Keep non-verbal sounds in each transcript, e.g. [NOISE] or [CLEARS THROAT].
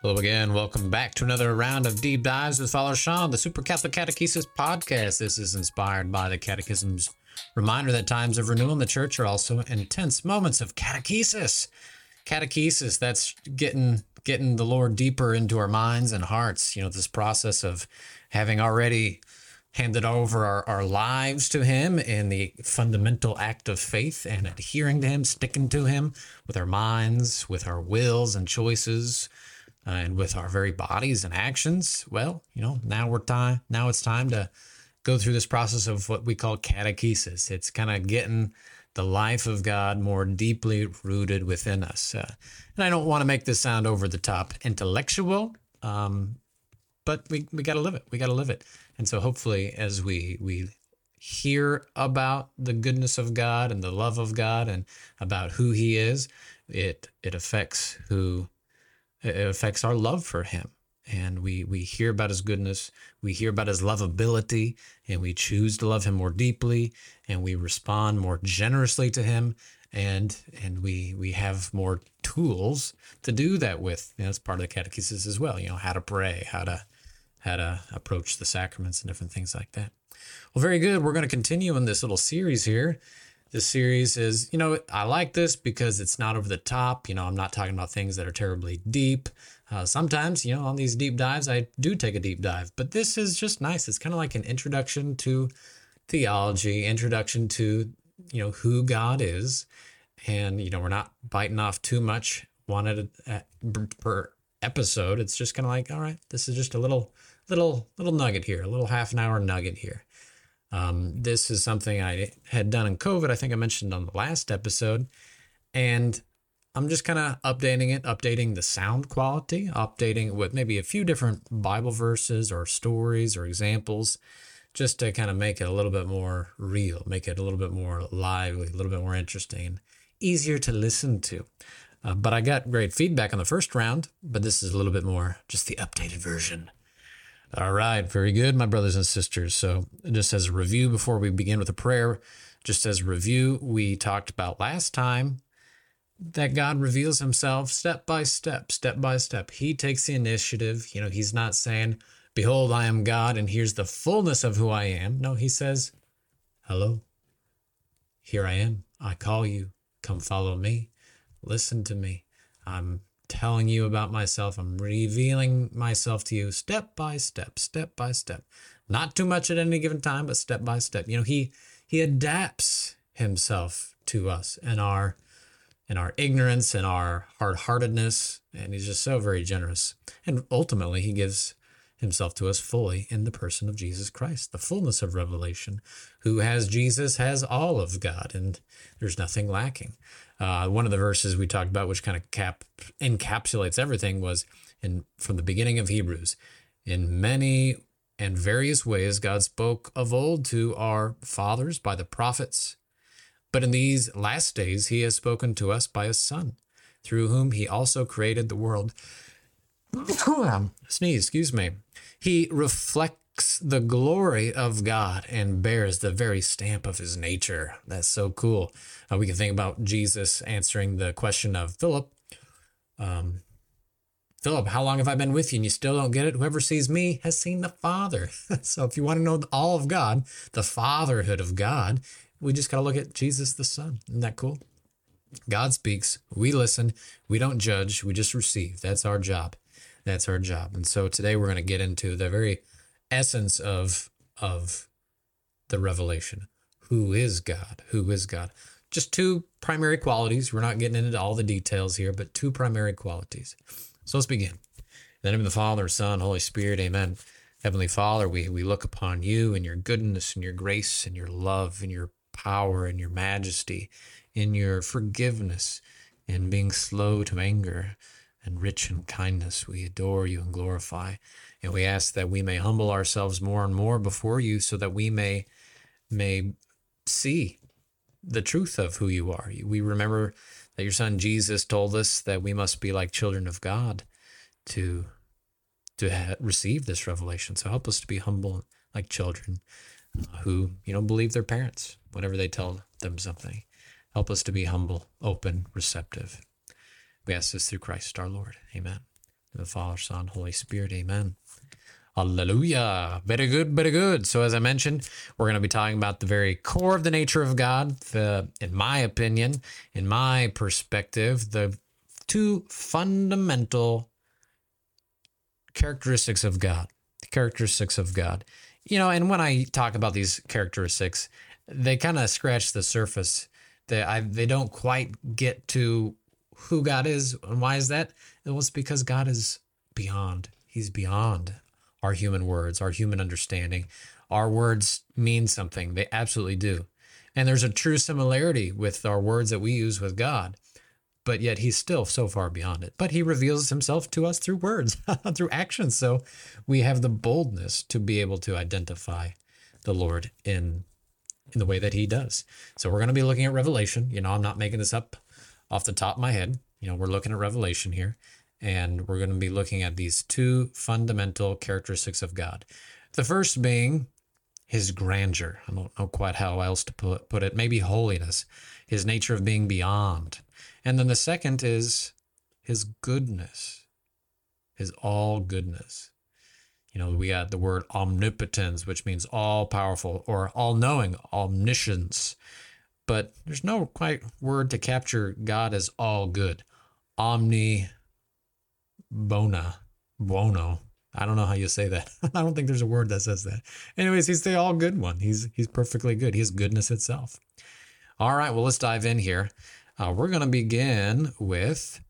Hello again. Welcome back to another round of deep dives with Father Sean, the Super Catholic Catechesis podcast. This is inspired by the Catechism's reminder that times of renewal in the church are also intense moments of catechesis. Catechesis, that's getting getting the Lord deeper into our minds and hearts. You know, this process of having already handed over our, our lives to Him in the fundamental act of faith and adhering to Him, sticking to Him with our minds, with our wills and choices, and with our very bodies and actions. Well, you know, now we're time. Now it's time to go through this process of what we call catechesis. It's kind of getting the life of God more deeply rooted within us. Uh, and I don't want to make this sound over the top intellectual, um, but we, we got to live it. We got to live it. And so hopefully, as we we hear about the goodness of God and the love of God and about who He is, it it affects who it affects our love for Him. And we we hear about His goodness, we hear about His lovability, and we choose to love Him more deeply, and we respond more generously to Him, and and we we have more tools to do that with. You know, that's part of the catechesis as well. You know how to pray, how to how to approach the sacraments and different things like that. Well, very good. We're going to continue in this little series here. This series is, you know, I like this because it's not over the top. You know, I'm not talking about things that are terribly deep. Uh, sometimes, you know, on these deep dives, I do take a deep dive, but this is just nice. It's kind of like an introduction to theology, introduction to, you know, who God is. And, you know, we're not biting off too much one at a, per episode. It's just kind of like, all right, this is just a little, little, little nugget here, a little half an hour nugget here. Um, this is something I had done in COVID. I think I mentioned on the last episode, and I'm just kind of updating it, updating the sound quality, updating with maybe a few different Bible verses or stories or examples, just to kind of make it a little bit more real, make it a little bit more lively, a little bit more interesting, easier to listen to. Uh, but I got great feedback on the first round, but this is a little bit more just the updated version. All right, very good, my brothers and sisters. So, just as a review before we begin with a prayer, just as a review, we talked about last time that God reveals himself step by step, step by step. He takes the initiative. You know, he's not saying, Behold, I am God, and here's the fullness of who I am. No, he says, Hello, here I am. I call you. Come follow me. Listen to me. I'm telling you about myself. I'm revealing myself to you step by step, step by step. Not too much at any given time, but step by step. You know, he he adapts himself to us and our and our ignorance and our hard-heartedness, and he's just so very generous. And ultimately, he gives himself to us fully in the person of Jesus Christ, the fullness of revelation. Who has Jesus has all of God, and there's nothing lacking. Uh, one of the verses we talked about, which kind of cap encapsulates everything, was in from the beginning of Hebrews. In many and various ways, God spoke of old to our fathers by the prophets, but in these last days, He has spoken to us by His Son, through whom He also created the world. Sneeze, [SNIFFS] excuse me. He reflects the glory of God and bears the very stamp of his nature. That's so cool. Uh, we can think about Jesus answering the question of Philip. Um, Philip, how long have I been with you and you still don't get it? Whoever sees me has seen the Father. [LAUGHS] so if you want to know all of God, the fatherhood of God, we just got to look at Jesus the Son. Isn't that cool? God speaks, we listen, we don't judge, we just receive. That's our job. That's our job. And so today we're going to get into the very essence of of the revelation. Who is God? Who is God? Just two primary qualities. We're not getting into all the details here, but two primary qualities. So let's begin. In the name of the Father, Son, Holy Spirit, Amen. Heavenly Father, we, we look upon you and your goodness and your grace and your love and your power and your majesty, in your forgiveness, in being slow to anger, and rich in kindness. We adore you and glorify. And we ask that we may humble ourselves more and more before you so that we may may see the truth of who you are. We remember that your son Jesus told us that we must be like children of God to to ha- receive this revelation. So help us to be humble like children uh, who, you know, believe their parents whenever they tell them something. Help us to be humble, open, receptive. We ask this through Christ our Lord. Amen. The Father, Son, Holy Spirit. Amen. Hallelujah. Very good, very good. So, as I mentioned, we're going to be talking about the very core of the nature of God. The, in my opinion, in my perspective, the two fundamental characteristics of God. Characteristics of God. You know, and when I talk about these characteristics, they kind of scratch the surface. They I, they don't quite get to who God is and why is that? Well, it's because God is beyond. He's beyond our human words, our human understanding. Our words mean something. They absolutely do. And there's a true similarity with our words that we use with God but yet he's still so far beyond it. But he reveals himself to us through words, [LAUGHS] through actions. So we have the boldness to be able to identify the Lord in in the way that he does. So we're going to be looking at Revelation. You know, I'm not making this up off the top of my head. You know, we're looking at Revelation here, and we're going to be looking at these two fundamental characteristics of God. The first being his grandeur. I don't know quite how else to put, put it. Maybe holiness, his nature of being beyond. And then the second is his goodness, his all goodness. You know, we got the word omnipotence, which means all powerful or all knowing, omniscience. But there's no quite word to capture God as all good. Omni bona, buono. I don't know how you say that. [LAUGHS] I don't think there's a word that says that. Anyways, he's the all good one. He's he's perfectly good. He's goodness itself. All right, well, let's dive in here. Uh, we're going to begin with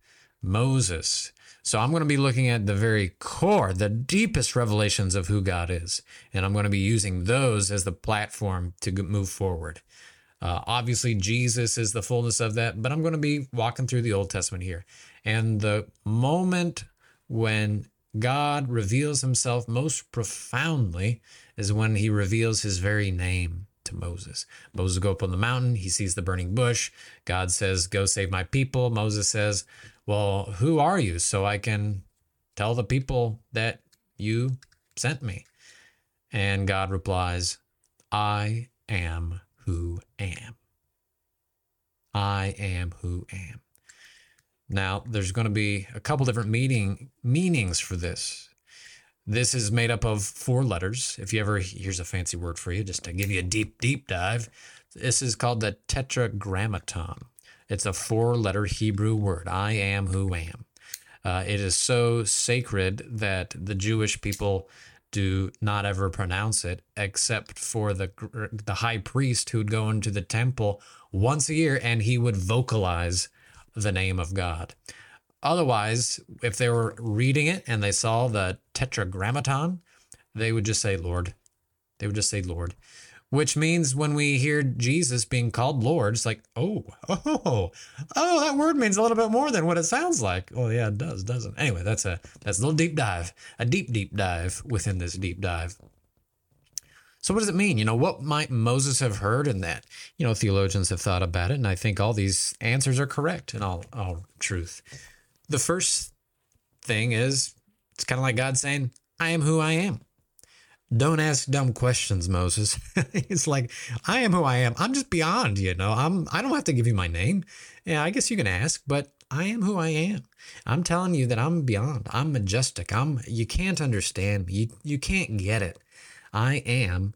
Moses. So I'm going to be looking at the very core, the deepest revelations of who God is. And I'm going to be using those as the platform to move forward. Uh, obviously, Jesus is the fullness of that, but I'm going to be walking through the Old Testament here. And the moment when God reveals himself most profoundly is when he reveals his very name to Moses. Moses go up on the mountain, he sees the burning bush. God says, "Go save my people." Moses says, "Well, who are you so I can tell the people that you sent me?" And God replies, "I am who am. I am who am." Now, there's going to be a couple different meaning meanings for this. This is made up of four letters. If you ever, here's a fancy word for you, just to give you a deep, deep dive. This is called the tetragrammaton. It's a four letter Hebrew word I am who am. Uh, it is so sacred that the Jewish people do not ever pronounce it except for the the high priest who would go into the temple once a year and he would vocalize the name of God. Otherwise, if they were reading it and they saw the tetragrammaton, they would just say Lord. They would just say Lord. Which means when we hear Jesus being called Lord, it's like, oh, [LAUGHS] oh, oh, that word means a little bit more than what it sounds like. Oh yeah, it does, doesn't? Anyway, that's a that's a little deep dive, a deep, deep dive within this deep dive. So what does it mean? You know, what might Moses have heard in that? You know, theologians have thought about it, and I think all these answers are correct in all all truth the first thing is it's kind of like God saying, I am who I am. Don't ask dumb questions, Moses. [LAUGHS] it's like, I am who I am. I'm just beyond, you know. I'm I don't have to give you my name. Yeah, I guess you can ask, but I am who I am. I'm telling you that I'm beyond. I'm majestic. I'm you can't understand me. You, you can't get it. I am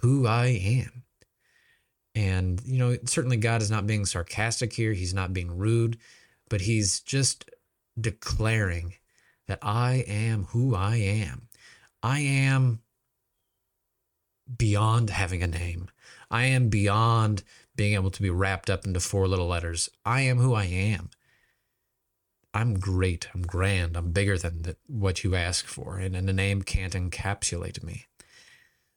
who I am. And you know, certainly God is not being sarcastic here. He's not being rude, but he's just declaring that I am who I am. I am beyond having a name. I am beyond being able to be wrapped up into four little letters. I am who I am. I'm great. I'm grand. I'm bigger than the, what you ask for. And, and a name can't encapsulate me.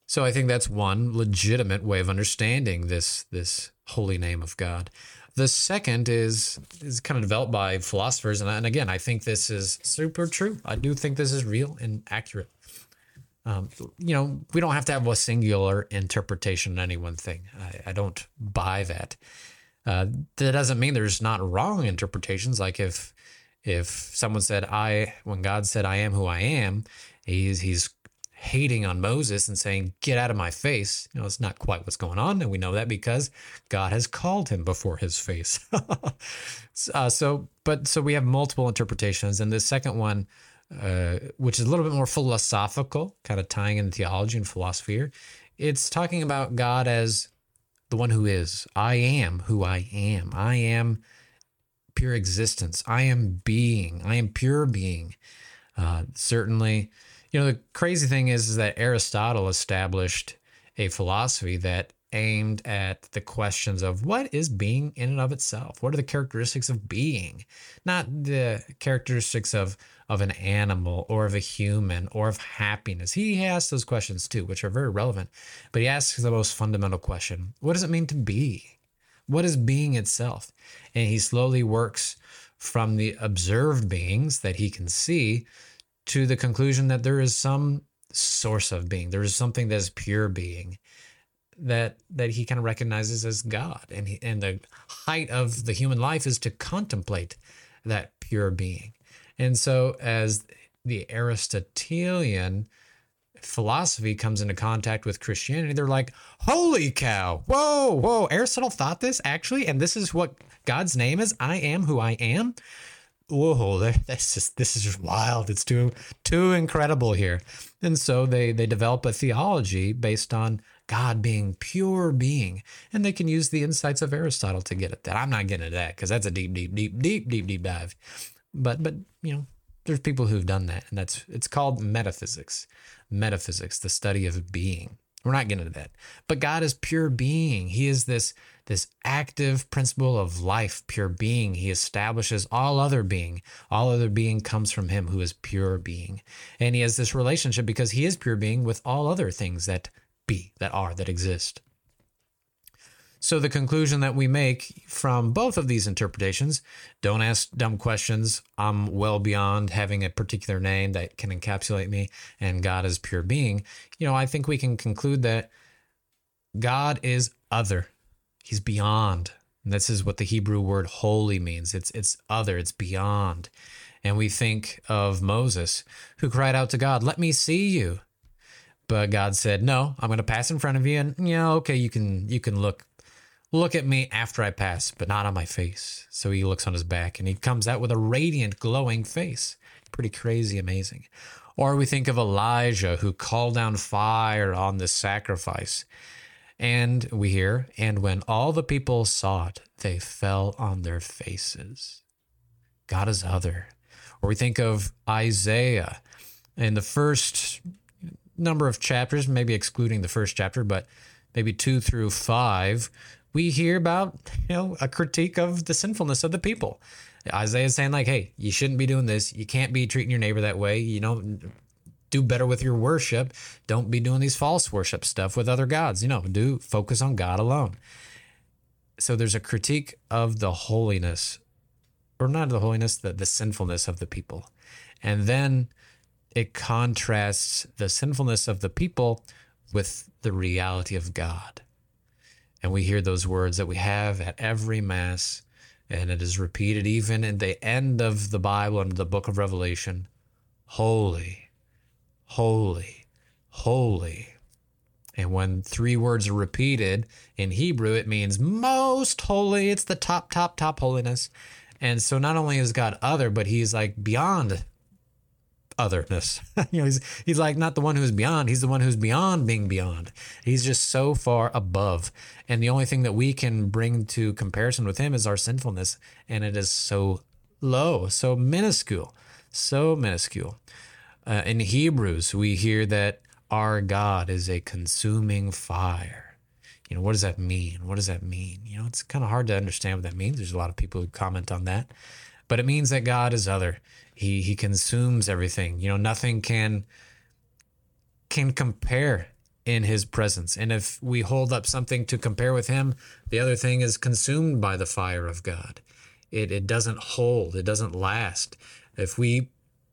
So I think that's one legitimate way of understanding this, this holy name of God. The second is is kind of developed by philosophers, and, and again, I think this is super true. I do think this is real and accurate. Um, you know, we don't have to have a singular interpretation on any one thing. I, I don't buy that. Uh, that doesn't mean there's not wrong interpretations. Like if if someone said I, when God said I am who I am, he's he's hating on Moses and saying, Get out of my face. You know, it's not quite what's going on. And we know that because God has called him before his face. [LAUGHS] uh, so, but so we have multiple interpretations. And the second one uh, which is a little bit more philosophical, kind of tying in theology and philosophy here. It's talking about God as the one who is. I am who I am. I am pure existence. I am being. I am pure being. Uh, certainly, you know, the crazy thing is, is that Aristotle established a philosophy that aimed at the questions of what is being in and of itself? What are the characteristics of being? Not the characteristics of of an animal or of a human or of happiness. He asks those questions too, which are very relevant. But he asks the most fundamental question what does it mean to be? What is being itself? And he slowly works from the observed beings that he can see to the conclusion that there is some source of being. There is something that is pure being that that he kind of recognizes as God. And he, and the height of the human life is to contemplate that pure being. And so as the Aristotelian philosophy comes into contact with Christianity, they're like, holy cow, whoa, whoa, Aristotle thought this actually, and this is what God's name is. I am who I am. Whoa, that's [LAUGHS] just this is just wild. It's too too incredible here. And so they they develop a theology based on God being pure being. And they can use the insights of Aristotle to get at that. I'm not getting at that because that's a deep, deep, deep, deep, deep, deep dive. But but you know, there's people who've done that, and that's it's called metaphysics. Metaphysics, the study of being. We're not getting into that. But God is pure being. He is this this active principle of life, pure being. He establishes all other being. All other being comes from him who is pure being. And he has this relationship because he is pure being with all other things that be, that are, that exist. So, the conclusion that we make from both of these interpretations don't ask dumb questions. I'm well beyond having a particular name that can encapsulate me, and God is pure being. You know, I think we can conclude that God is other, He's beyond. And this is what the Hebrew word holy means it's, it's other, it's beyond. And we think of Moses, who cried out to God, Let me see you. But God said, "No, I'm going to pass in front of you, and you know, okay, you can you can look look at me after I pass, but not on my face." So he looks on his back, and he comes out with a radiant, glowing face. Pretty crazy, amazing. Or we think of Elijah who called down fire on the sacrifice. And we hear, and when all the people saw it, they fell on their faces. God is other. Or we think of Isaiah in the first number of chapters, maybe excluding the first chapter, but maybe two through five, we hear about you know a critique of the sinfulness of the people. Isaiah is saying like, "Hey, you shouldn't be doing this. You can't be treating your neighbor that way. You know, do better with your worship. Don't be doing these false worship stuff with other gods. You know, do focus on God alone." So there's a critique of the holiness, or not the holiness, the, the sinfulness of the people, and then it contrasts the sinfulness of the people with the reality of God. And we hear those words that we have at every Mass, and it is repeated even in the end of the Bible and the book of Revelation Holy, holy, holy. And when three words are repeated in Hebrew, it means most holy. It's the top, top, top holiness. And so not only is God other, but he's like beyond otherness. [LAUGHS] you know, he's he's like not the one who's beyond, he's the one who's beyond being beyond. He's just so far above. And the only thing that we can bring to comparison with him is our sinfulness, and it is so low, so minuscule, so minuscule. Uh, in Hebrews, we hear that our God is a consuming fire. You know, what does that mean? What does that mean? You know, it's kind of hard to understand what that means. There's a lot of people who comment on that. But it means that God is other he he consumes everything. You know, nothing can can compare in his presence. And if we hold up something to compare with him, the other thing is consumed by the fire of God. It it doesn't hold, it doesn't last. If we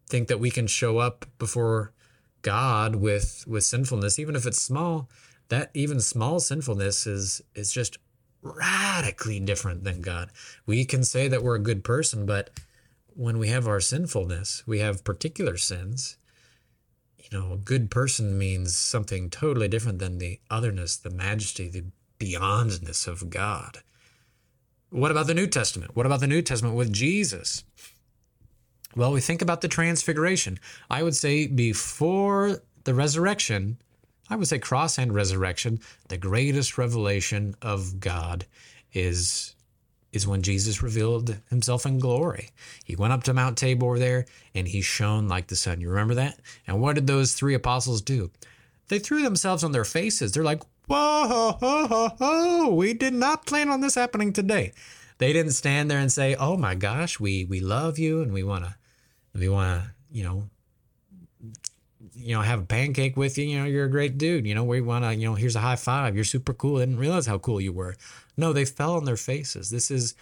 think that we can show up before God with with sinfulness, even if it's small, that even small sinfulness is is just radically different than God. We can say that we're a good person, but when we have our sinfulness, we have particular sins. You know, a good person means something totally different than the otherness, the majesty, the beyondness of God. What about the New Testament? What about the New Testament with Jesus? Well, we think about the transfiguration. I would say before the resurrection, I would say cross and resurrection, the greatest revelation of God is is when Jesus revealed himself in glory. He went up to Mount Tabor there and he shone like the sun. You remember that? And what did those three apostles do? They threw themselves on their faces. They're like, whoa, ho, ho, ho, ho. we did not plan on this happening today. They didn't stand there and say, oh my gosh, we, we love you and we want to, we want to, you know, you know, have a pancake with you. You know, you're a great dude. You know, we want to, you know, here's a high five. You're super cool. I didn't realize how cool you were. No, they fell on their faces. This is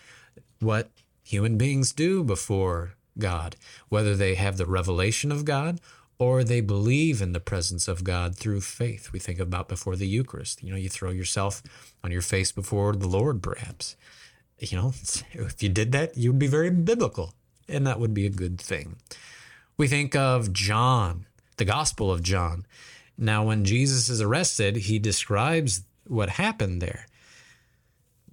what human beings do before God, whether they have the revelation of God or they believe in the presence of God through faith. We think about before the Eucharist. You know, you throw yourself on your face before the Lord, perhaps. You know, [LAUGHS] if you did that, you would be very biblical, and that would be a good thing. We think of John, the Gospel of John. Now, when Jesus is arrested, he describes what happened there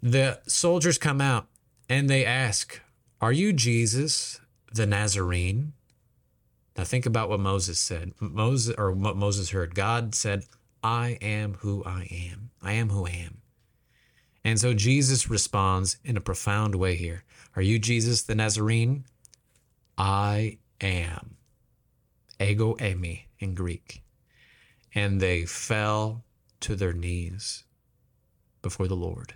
the soldiers come out and they ask, Are you Jesus the Nazarene? Now think about what Moses said. Moses or what Moses heard. God said, I am who I am. I am who I am. And so Jesus responds in a profound way here. Are you Jesus the Nazarene? I am. Ego eimi in Greek. And they fell to their knees before the Lord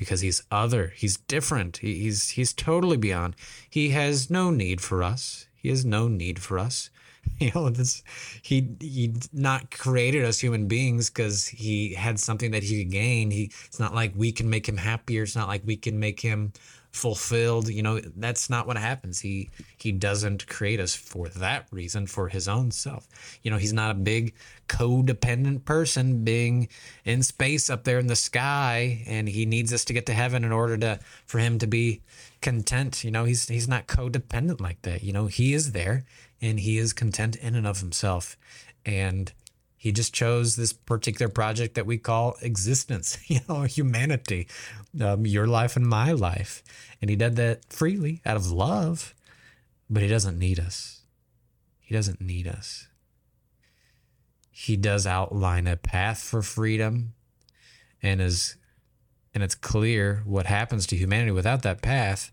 because he's other. He's different. He's he's totally beyond. He has no need for us. He has no need for us. [LAUGHS] You know, this he he not created us human beings because he had something that he could gain. He it's not like we can make him happier. It's not like we can make him fulfilled you know that's not what happens. He he doesn't create us for that reason for his own self. You know he's not a big codependent person being in space up there in the sky and he needs us to get to heaven in order to for him to be content. You know he's he's not codependent like that. You know he is there and he is content in and of himself. And he just chose this particular project that we call existence, [LAUGHS] you know, humanity, um, your life and my life. And he did that freely out of love, but he doesn't need us. He doesn't need us. He does outline a path for freedom and is and it's clear what happens to humanity without that path.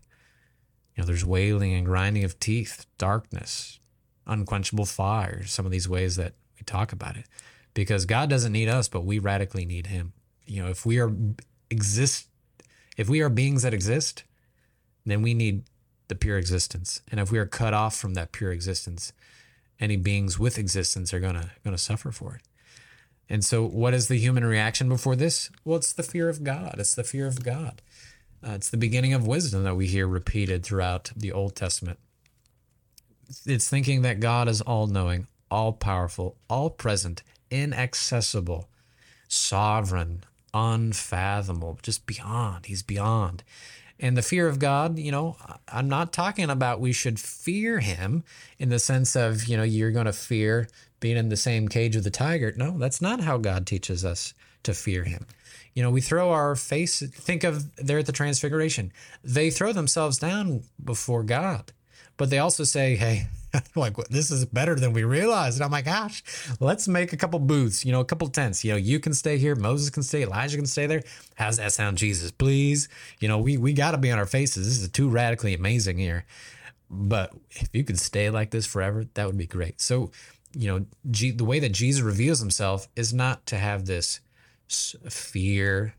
You know, there's wailing and grinding of teeth, darkness, unquenchable fire, some of these ways that talk about it because God doesn't need us, but we radically need Him. You know, if we are exist, if we are beings that exist, then we need the pure existence. And if we are cut off from that pure existence, any beings with existence are gonna gonna suffer for it. And so, what is the human reaction before this? Well, it's the fear of God. It's the fear of God. Uh, it's the beginning of wisdom that we hear repeated throughout the Old Testament. It's thinking that God is all knowing, all powerful, all present, inaccessible, sovereign, unfathomable, just beyond. He's beyond. And the fear of God, you know, I'm not talking about we should fear him in the sense of, you know, you're going to fear being in the same cage with the tiger. No, that's not how God teaches us to fear him. You know, we throw our face, think of there at the transfiguration. They throw themselves down before God, but they also say, hey, [LAUGHS] like this is better than we realized. And I'm like, gosh, let's make a couple booths, you know, a couple tents. You know, you can stay here, Moses can stay, Elijah can stay there. How's that sound, Jesus? Please, you know, we we got to be on our faces. This is too radically amazing here. But if you could stay like this forever, that would be great. So, you know, G, the way that Jesus reveals himself is not to have this fear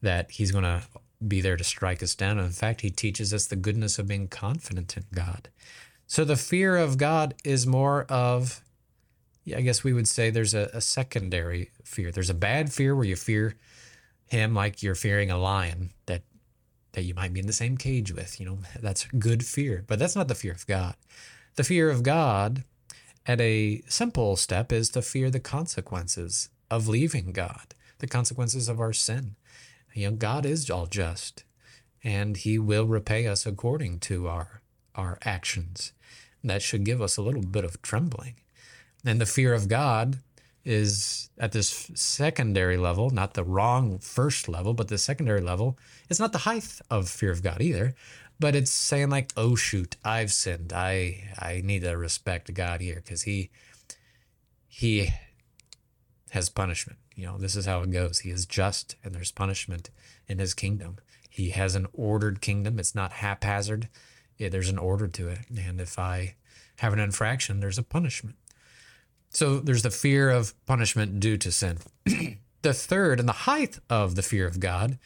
that he's going to be there to strike us down. In fact, he teaches us the goodness of being confident in God. So the fear of God is more of, yeah, I guess we would say there's a, a secondary fear. There's a bad fear where you fear him like you're fearing a lion that that you might be in the same cage with. You know, [LAUGHS] that's good fear, but that's not the fear of God. The fear of God at a simple step is to fear the consequences of leaving God, the consequences of our sin. You know, God is all just, and He will repay us according to our our actions that should give us a little bit of trembling. And the fear of God is at this secondary level, not the wrong first level, but the secondary level. It's not the height of fear of God either, but it's saying like, "Oh shoot, I've sinned. I I need to respect God here because he he has punishment. You know, this is how it goes. He is just, and there's punishment in his kingdom. He has an ordered kingdom. It's not haphazard. There's an order to it, and if I have an infraction, there's a punishment. So there's the fear of punishment due to sin. [CLEARS THROAT] the third and the height of the fear of God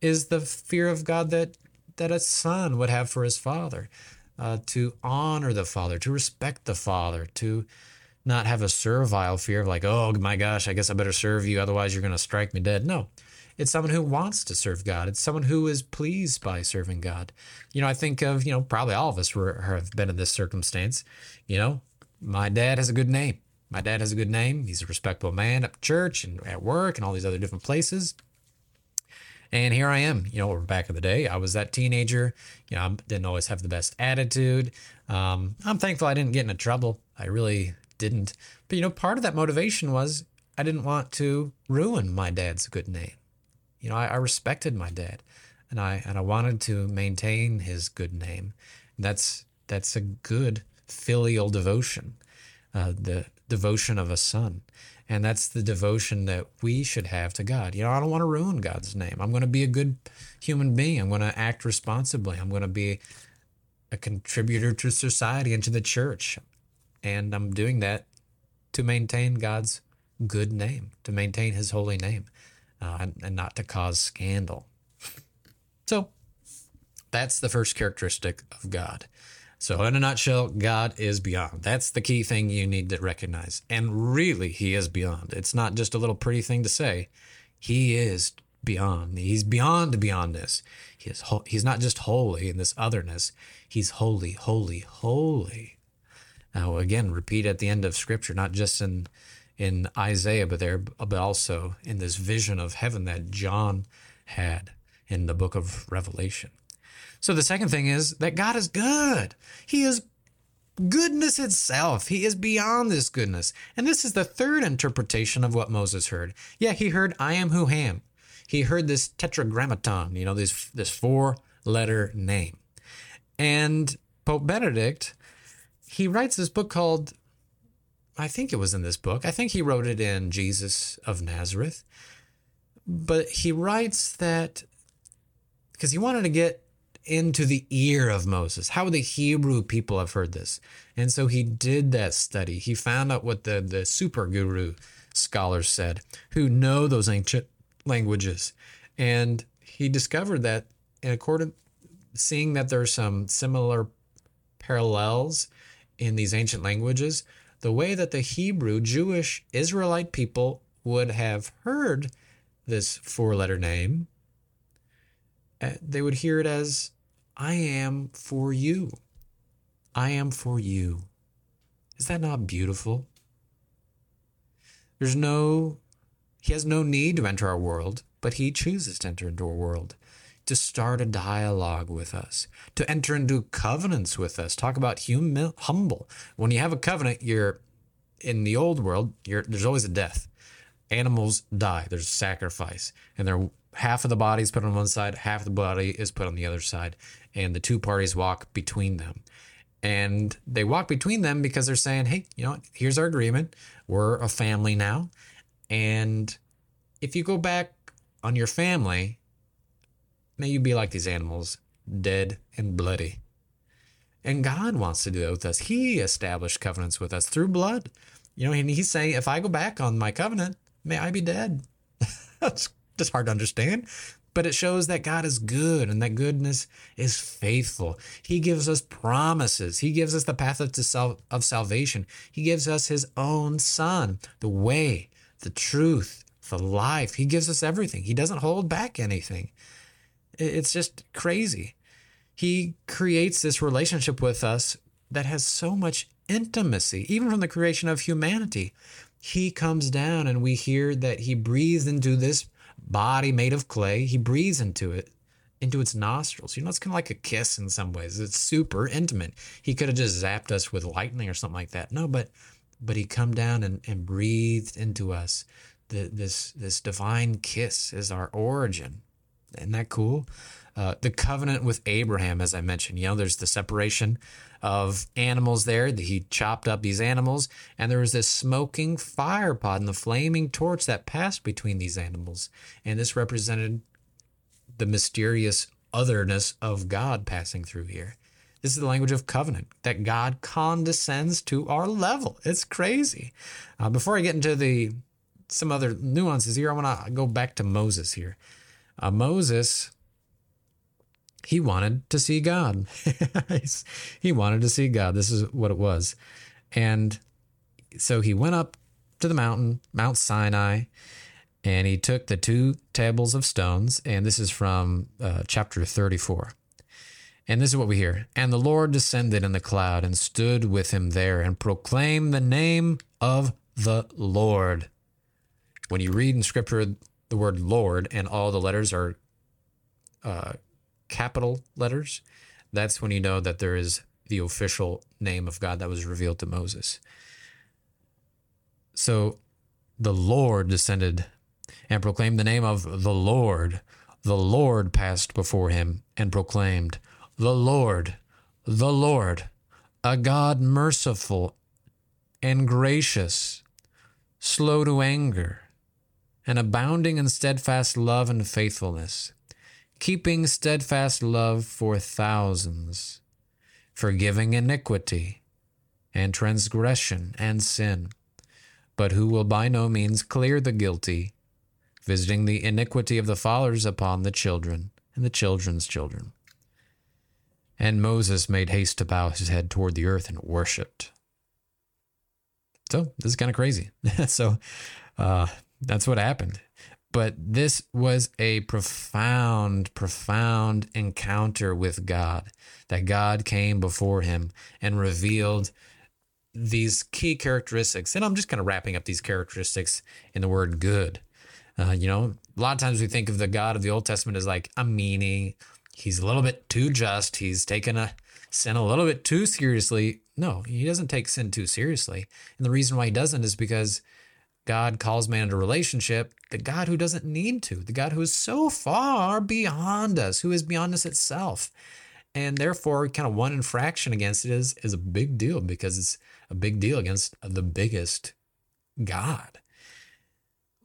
is the fear of God that that a son would have for his father, uh, to honor the father, to respect the father, to not have a servile fear of like, oh my gosh, I guess I better serve you, otherwise you're going to strike me dead. No, it's someone who wants to serve God. It's someone who is pleased by serving God. You know, I think of you know probably all of us were, have been in this circumstance. You know, my dad has a good name. My dad has a good name. He's a respectable man at church and at work and all these other different places. And here I am, you know, back in the day, I was that teenager. You know, I didn't always have the best attitude. Um, I'm thankful I didn't get into trouble. I really didn't. But, you know, part of that motivation was I didn't want to ruin my dad's good name. You know, I, I respected my dad and I, and I wanted to maintain his good name. And that's, that's a good filial devotion, uh, the devotion of a son. And that's the devotion that we should have to God. You know, I don't want to ruin God's name. I'm going to be a good human being. I'm going to act responsibly. I'm going to be a contributor to society and to the church. And I'm doing that to maintain God's good name, to maintain his holy name, uh, and, and not to cause scandal. so that's the first characteristic of God. So, in a nutshell, God is beyond. That's the key thing you need to recognize. And really, He is beyond. It's not just a little pretty thing to say. He is beyond. He's beyond beyondness. He is. Ho- he's not just holy in this otherness. He's holy, holy, holy. Now, again, repeat at the end of Scripture, not just in in Isaiah, but there, but also in this vision of heaven that John had in the book of Revelation. So the second thing is that God is good. He is goodness itself. He is beyond this goodness. And this is the third interpretation of what Moses heard. Yeah, he heard, I am who am. He heard this tetragrammaton, you know, this, this four letter name. And Pope Benedict, he writes this book called, I think it was in this book. I think he wrote it in Jesus of Nazareth. But he writes that because he wanted to get into the ear of Moses. How would the Hebrew people have heard this? And so he did that study. He found out what the, the super guru scholars said, who know those ancient languages. And he discovered that in accordance, seeing that there are some similar parallels in these ancient languages, the way that the Hebrew, Jewish, Israelite people would have heard this four letter name, uh, they would hear it as I am for you. I am for you. Is that not beautiful? There's no, he has no need to enter our world, but he chooses to enter into our world, to start a dialogue with us, to enter into covenants with us. Talk about hum- humble. When you have a covenant, you're in the old world, there's always a death. Animals die, there's sacrifice, and they're half of the body is put on one side, half the body is put on the other side, and the two parties walk between them. And they walk between them because they're saying, hey, you know, here's our agreement. We're a family now. And if you go back on your family, may you be like these animals, dead and bloody. And God wants to do that with us. He established covenants with us through blood. You know, and He's saying, if I go back on my covenant, may I be dead. [LAUGHS] That's just hard to understand. But it shows that God is good and that goodness is faithful. He gives us promises. He gives us the path of, sal- of salvation. He gives us His own Son, the way, the truth, the life. He gives us everything. He doesn't hold back anything. It's just crazy. He creates this relationship with us that has so much intimacy, even from the creation of humanity. He comes down and we hear that He breathed into this body made of clay. He breathes into it, into its nostrils. You know, it's kind of like a kiss in some ways. It's super intimate. He could have just zapped us with lightning or something like that. No, but but he come down and, and breathed into us. The, this this divine kiss is our origin. Isn't that cool? Uh, the covenant with Abraham, as I mentioned, you know, there's the separation of animals there. He chopped up these animals, and there was this smoking fire pot and the flaming torch that passed between these animals. And this represented the mysterious otherness of God passing through here. This is the language of covenant, that God condescends to our level. It's crazy. Uh, before I get into the some other nuances here, I want to go back to Moses here. Uh, Moses, he wanted to see God. [LAUGHS] he wanted to see God. This is what it was. And so he went up to the mountain, Mount Sinai, and he took the two tables of stones. And this is from uh, chapter 34. And this is what we hear. And the Lord descended in the cloud and stood with him there and proclaimed the name of the Lord. When you read in scripture the word Lord and all the letters are uh, capital letters, that's when you know that there is the official name of God that was revealed to Moses. So the Lord descended and proclaimed the name of the Lord. The Lord passed before him and proclaimed, the Lord, the Lord, a God merciful and gracious, slow to anger, and abounding in steadfast love and faithfulness, keeping steadfast love for thousands, forgiving iniquity and transgression and sin, but who will by no means clear the guilty, visiting the iniquity of the fathers upon the children and the children's children and Moses made haste to bow his head toward the earth and worshiped. So this is kind of crazy. [LAUGHS] so uh, that's what happened. But this was a profound, profound encounter with God, that God came before him and revealed these key characteristics. And I'm just kind of wrapping up these characteristics in the word good. Uh, you know, a lot of times we think of the God of the Old Testament as like a meanie, he's a little bit too just. He's taken a sin a little bit too seriously. No, he doesn't take sin too seriously. And the reason why he doesn't is because God calls man into relationship, the God who doesn't need to, the God who is so far beyond us, who is beyond us itself. And therefore, kind of one infraction against it is, is a big deal because it's a big deal against the biggest God.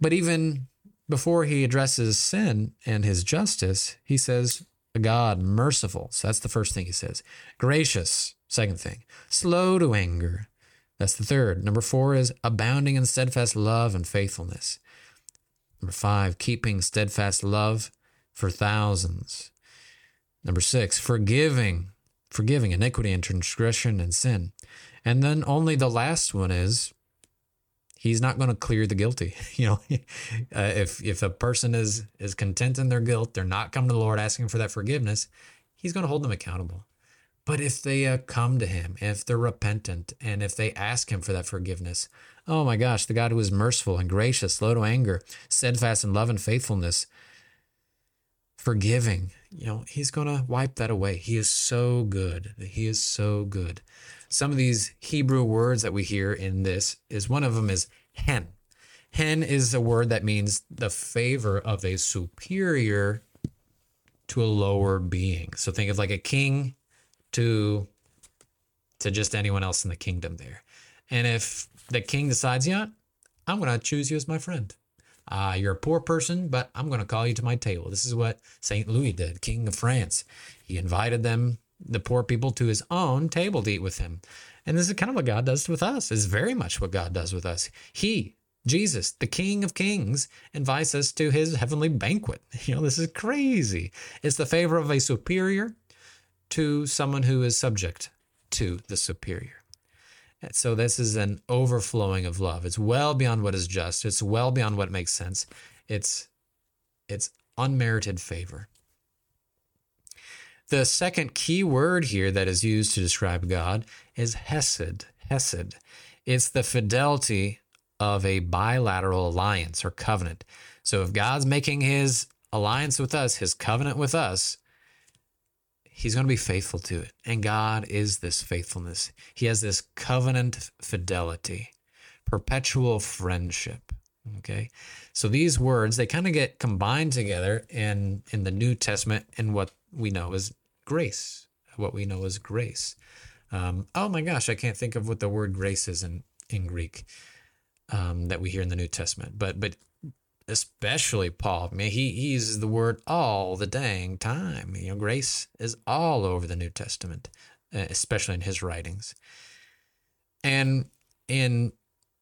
But even before he addresses sin and his justice, he says, a God merciful. So that's the first thing he says. Gracious, second thing. Slow to anger. That's the third. Number four is abounding in steadfast love and faithfulness. Number five, keeping steadfast love for thousands. Number six, forgiving, forgiving iniquity and transgression and sin. And then only the last one is he's not going to clear the guilty. [LAUGHS] You know, [LAUGHS] uh, if if a person is is content in their guilt, they're not coming to the Lord asking for that forgiveness. He's going to hold them accountable. But if they uh, come to Him, if they're repentant, and if they ask Him for that forgiveness, oh my gosh, the God who is merciful and gracious, slow to anger, steadfast in love and faithfulness, forgiving, you know, He's going to wipe that away. He is so good. He is so good some of these Hebrew words that we hear in this is one of them is hen. Hen is a word that means the favor of a superior to a lower being. So think of like a king to to just anyone else in the kingdom there. And if the king decides, yeah, I'm going to choose you as my friend. Uh, you're a poor person, but I'm going to call you to my table. This is what St. Louis did, King of France. He invited them the poor people to his own table to eat with him. And this is kind of what God does with us, is very much what God does with us. He, Jesus, the King of Kings, invites us to his heavenly banquet. [LAUGHS] You know, this is crazy. It's the favor of a superior to someone who is subject to the superior. And So this is an overflowing of love. It's well beyond what is just. It's well beyond what makes sense. It's it's unmerited favor. The second key word here that is used to describe God is hesed. Hesed. It's the fidelity of a bilateral alliance or covenant. So if God's making his alliance with us, his covenant with us, he's going to be faithful to it. And God is this faithfulness. He has this covenant fidelity. perpetual friendship. Okay. So these words, they kind of get combined together in, in the New Testament in what we know as grace, what we know as grace. Um, oh my gosh, I can't think of what the word grace is in, in Greek um, that we hear in the New Testament, but, but especially Paul, I mean, he, he uses the word all the dang time. You know, grace is all over the New Testament, uh, especially in his writings. And in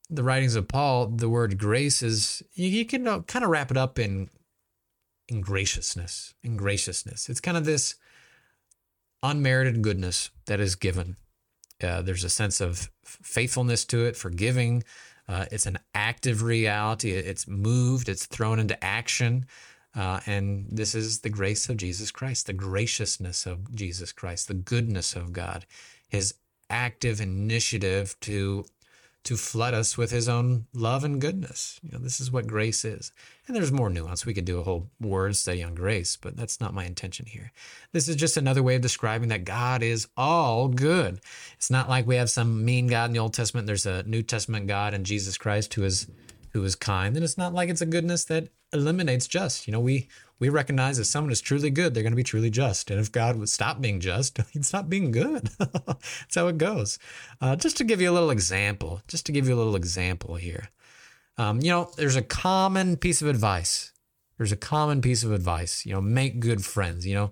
the writings of Paul, the word grace is you, you can uh, kind of wrap it up in in graciousness, in graciousness. It's kind of this unmerited goodness that is given. Uh, there's a sense of faithfulness to it, forgiving. Uh, it's an active reality. It's moved. It's thrown into action. Uh, and this is the grace of Jesus Christ, the graciousness of Jesus Christ, the goodness of God, His active initiative to to flood us with his own love and goodness. You know, this is what grace is. And there's more nuance. We could do a whole word study on grace, but that's not my intention here. This is just another way of describing that God is all good. It's not like we have some mean God in the Old Testament. There's a New Testament God in Jesus Christ who is who is kind. And it's not like it's a goodness that eliminates just. You know, we we recognize if someone is truly good, they're going to be truly just. And if God would stop being just, [LAUGHS] he'd stop being good. [LAUGHS] That's how it goes. Uh, just to give you a little example, just to give you a little example here. Um, you know, there's a common piece of advice. There's a common piece of advice. You know, make good friends. You know,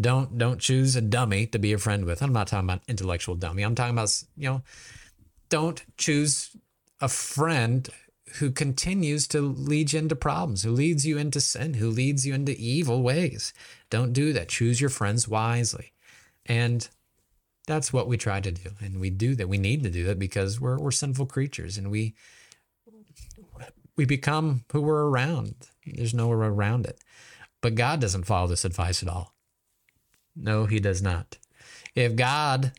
don't don't choose a dummy to be a friend with. I'm not talking about intellectual dummy. I'm talking about you know, don't choose a friend who continues to lead you into problems, who leads you into sin, who leads you into evil ways. Don't do that. Choose your friends wisely. And that's what we try to do. And we do that. We need to do that because we're, we're sinful creatures and we we become who we're around. There's nowhere around it. But God doesn't follow this advice at all. No, he does not. If God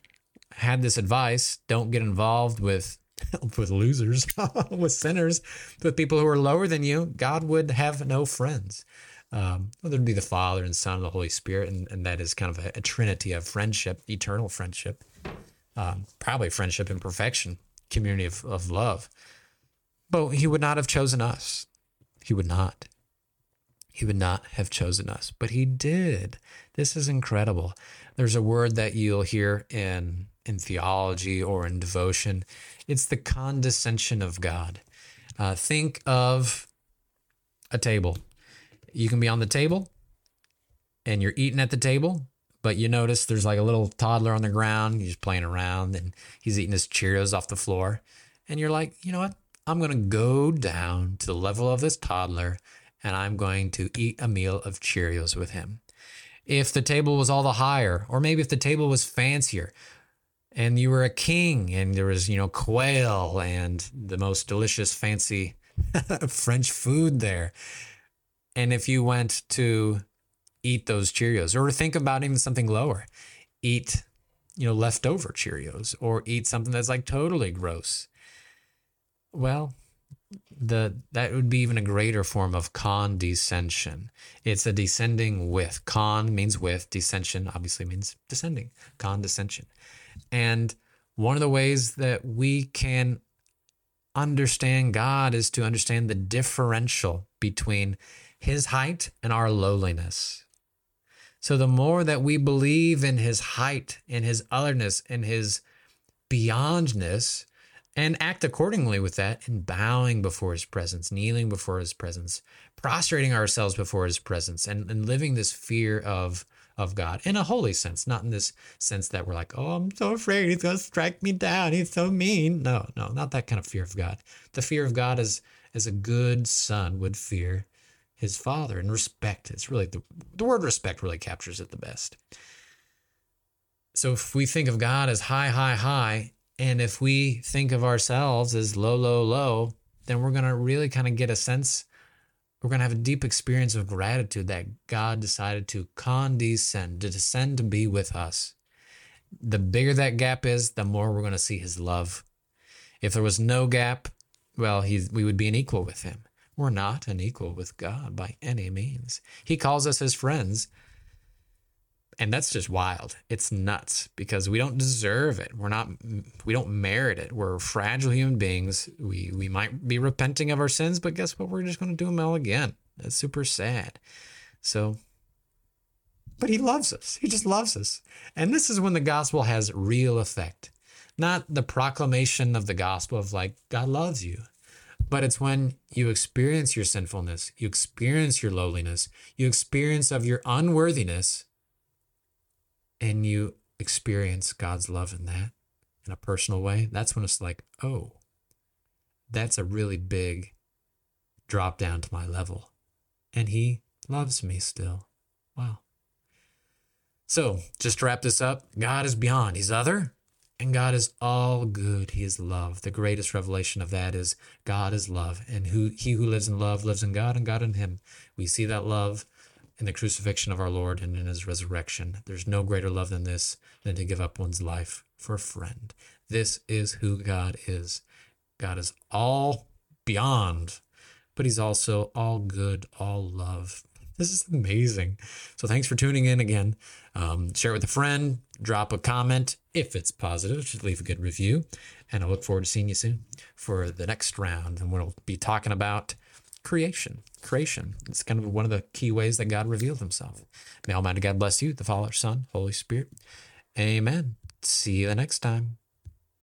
had this advice, don't get involved with [LAUGHS] with losers, [LAUGHS] with sinners, with people who are lower than you, God would have no friends. Um, well, there'd be the Father and Son and the Holy Spirit, and, and that is kind of a, a trinity of friendship, eternal friendship, um, probably friendship and perfection, community of, of love. But He would not have chosen us. He would not. He would not have chosen us, but He did. This is incredible. There's a word that you'll hear in in theology or in devotion. It's the condescension of God. Uh, think of a table. You can be on the table and you're eating at the table, but you notice there's like a little toddler on the ground. He's playing around and he's eating his Cheerios off the floor. And you're like, you know what? I'm going to go down to the level of this toddler and I'm going to eat a meal of Cheerios with him. If the table was all the higher, or maybe if the table was fancier, and you were a king and there was you know quail and the most delicious fancy [LAUGHS] french food there. And if you went to eat those cheerios or think about even something lower eat you know leftover cheerios or eat something that's like totally gross. Well the that would be even a greater form of condescension it's a descending with. Con means with. Descension obviously means descending. Condescension and one of the ways that we can understand God is to understand the differential between his height and our lowliness. So the more that we believe in his height, in his otherness, in his beyondness, and act accordingly with that in bowing before his presence, kneeling before his presence, prostrating ourselves before his presence, and, and living this fear of of God in a holy sense, not in this sense that we're like, oh, I'm so afraid he's going to strike me down. He's so mean. No, no, not that kind of fear of God. The fear of God is as a good son would fear his father and respect. It's really the, the word respect really captures it the best. So if we think of God as high, high, high, and if we think of ourselves as low, low, low, then we're going to really kind of get a sense we're going to have a deep experience of gratitude that God decided to condescend, to descend to be with us. The bigger that gap is, the more we're going to see his love. If there was no gap, well, we would be an equal with him. We're not an equal with God by any means. He calls us his friends, and that's just wild. It's nuts because we don't deserve it. We're not we don't merit it. We're fragile human beings. We we might be repenting of our sins, but guess what? We're just going to do them all again. That's super sad. So but he loves us. He just loves us. And this is when the gospel has real effect. Not the proclamation of the gospel of like God loves you, but it's when you experience your sinfulness, you experience your lowliness, you experience of your unworthiness and you experience God's love in that in a personal way, that's when it's like, oh, that's a really big drop down to my level. And He loves me still. Wow. So, just to wrap this up, God is beyond. He's other, and God is all good. He is love. The greatest revelation of that is God is love, and who he who lives in love lives in God, and God in him. We see that love in the crucifixion of our Lord and in his resurrection. There's no greater love than this than to give up one's life for a friend. This is who God is. God is all beyond, but he's also all good, all love. This is amazing. So thanks for tuning in again. Um, share it with a friend, drop a comment if it's positive, just leave a good review. And I look forward to seeing you soon for the next round. And we'll be talking about creation. Creation. It's kind of one of the key ways that God revealed himself. May Almighty God bless you, the Father, Son, Holy Spirit. Amen. See you the next time.